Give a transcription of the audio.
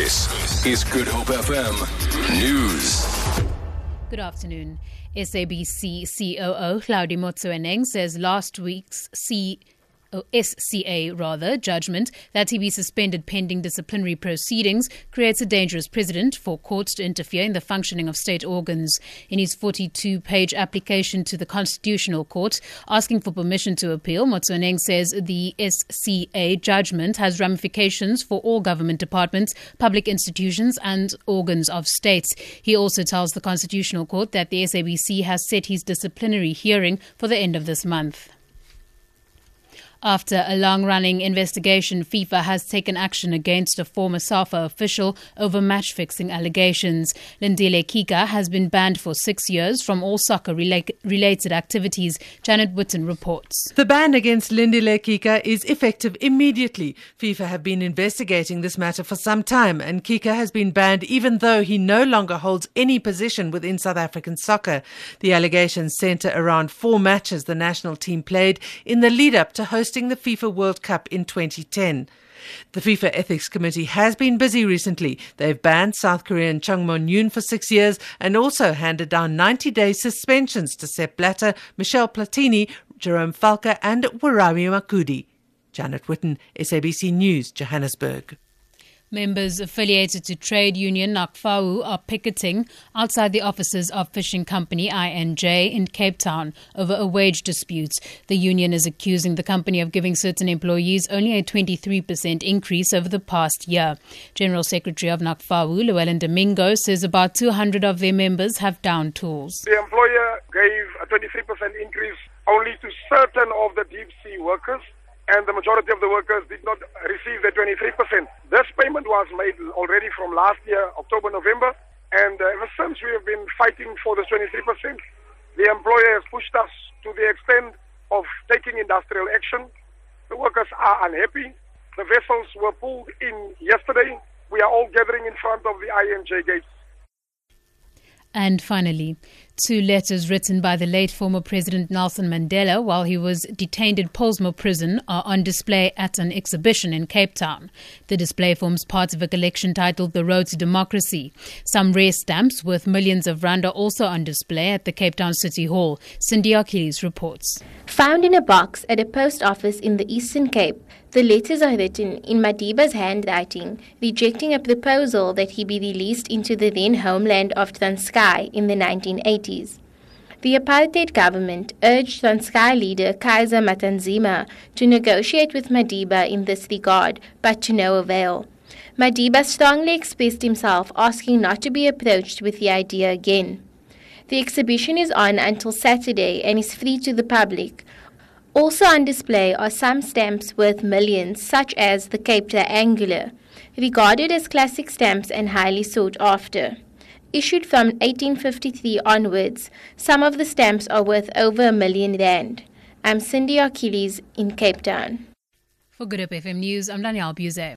This is Good Hope FM News. Good afternoon. SABC COO Hlaudi Motsoeneng says last week's C oh, SCA rather judgment that he be suspended pending disciplinary proceedings creates a dangerous precedent for courts to interfere in the functioning of state organs. In his 42-page application to the Constitutional Court asking for permission to appeal, Motsoeneng says the SCA judgment has ramifications for all government departments, public institutions and organs of states. He also tells the Constitutional Court that the SABC has set his disciplinary hearing for the end of this month. After a long running investigation, FIFA has taken action against a former SAFA official over match fixing allegations. Lindile Kika has been banned for six years from all soccer related activities. Janet Witten reports. The ban against Lindile Kika is effective immediately. FIFA have been investigating this matter for some time, and Kika has been banned even though he no longer holds any position within South African soccer. The allegations centre around four matches the national team played in the lead up to hosting the FIFA World Cup in 2010. The FIFA Ethics Committee has been busy recently. They've banned South Korean Chung Mong-joon for six years and also handed down 90 day suspensions to Sepp Blatter, Michel Platini, Jerome Valcke, and Worawi Makudi. Janet Witten, SABC News, Johannesburg. Members affiliated to trade union NACFAWU are picketing outside the offices of fishing company I&J in Cape Town over a wage dispute. The union is accusing the company of giving certain employees only a 23% increase over the past year. General Secretary of NACFAWU, Llewellyn Domingo, says about 200 of their members have down tools. The employer gave a 23% increase only to certain of the deep sea workers and the majority of the workers did not receive the 23%. This payment was made already from last year, October, November, and uh, ever since we have been fighting for the 23%. The employer has pushed us to the extent of taking industrial action. The workers are unhappy. The vessels were pulled in yesterday. We are all gathering in front of the I&J gates. And finally, two letters written by the late former President Nelson Mandela while he was detained in Pollsmoor prison are on display at an exhibition in Cape Town. The display forms part of a collection titled The Road to Democracy. Some rare stamps worth millions of rand are also on display at the Cape Town City Hall. Cindy Achilles reports. Found in a box at a post office in the Eastern Cape, the letters are written in Madiba's handwriting, rejecting a proposal that he be released into the then homeland of Transkei in the 1980s. The apartheid government urged Transkei leader Kaiser Matanzima to negotiate with Madiba in this regard, but to no avail. Madiba strongly expressed himself, asking not to be approached with the idea again. The exhibition is on until Saturday and is free to the public. Also on display are some stamps worth millions, such as the Cape Triangular, regarded as classic stamps and highly sought after. Issued from 1853 onwards, some of the stamps are worth over a million rand. I'm Cindy Achilles in Cape Town. For Good Hope FM News, I'm Danielle Buzet.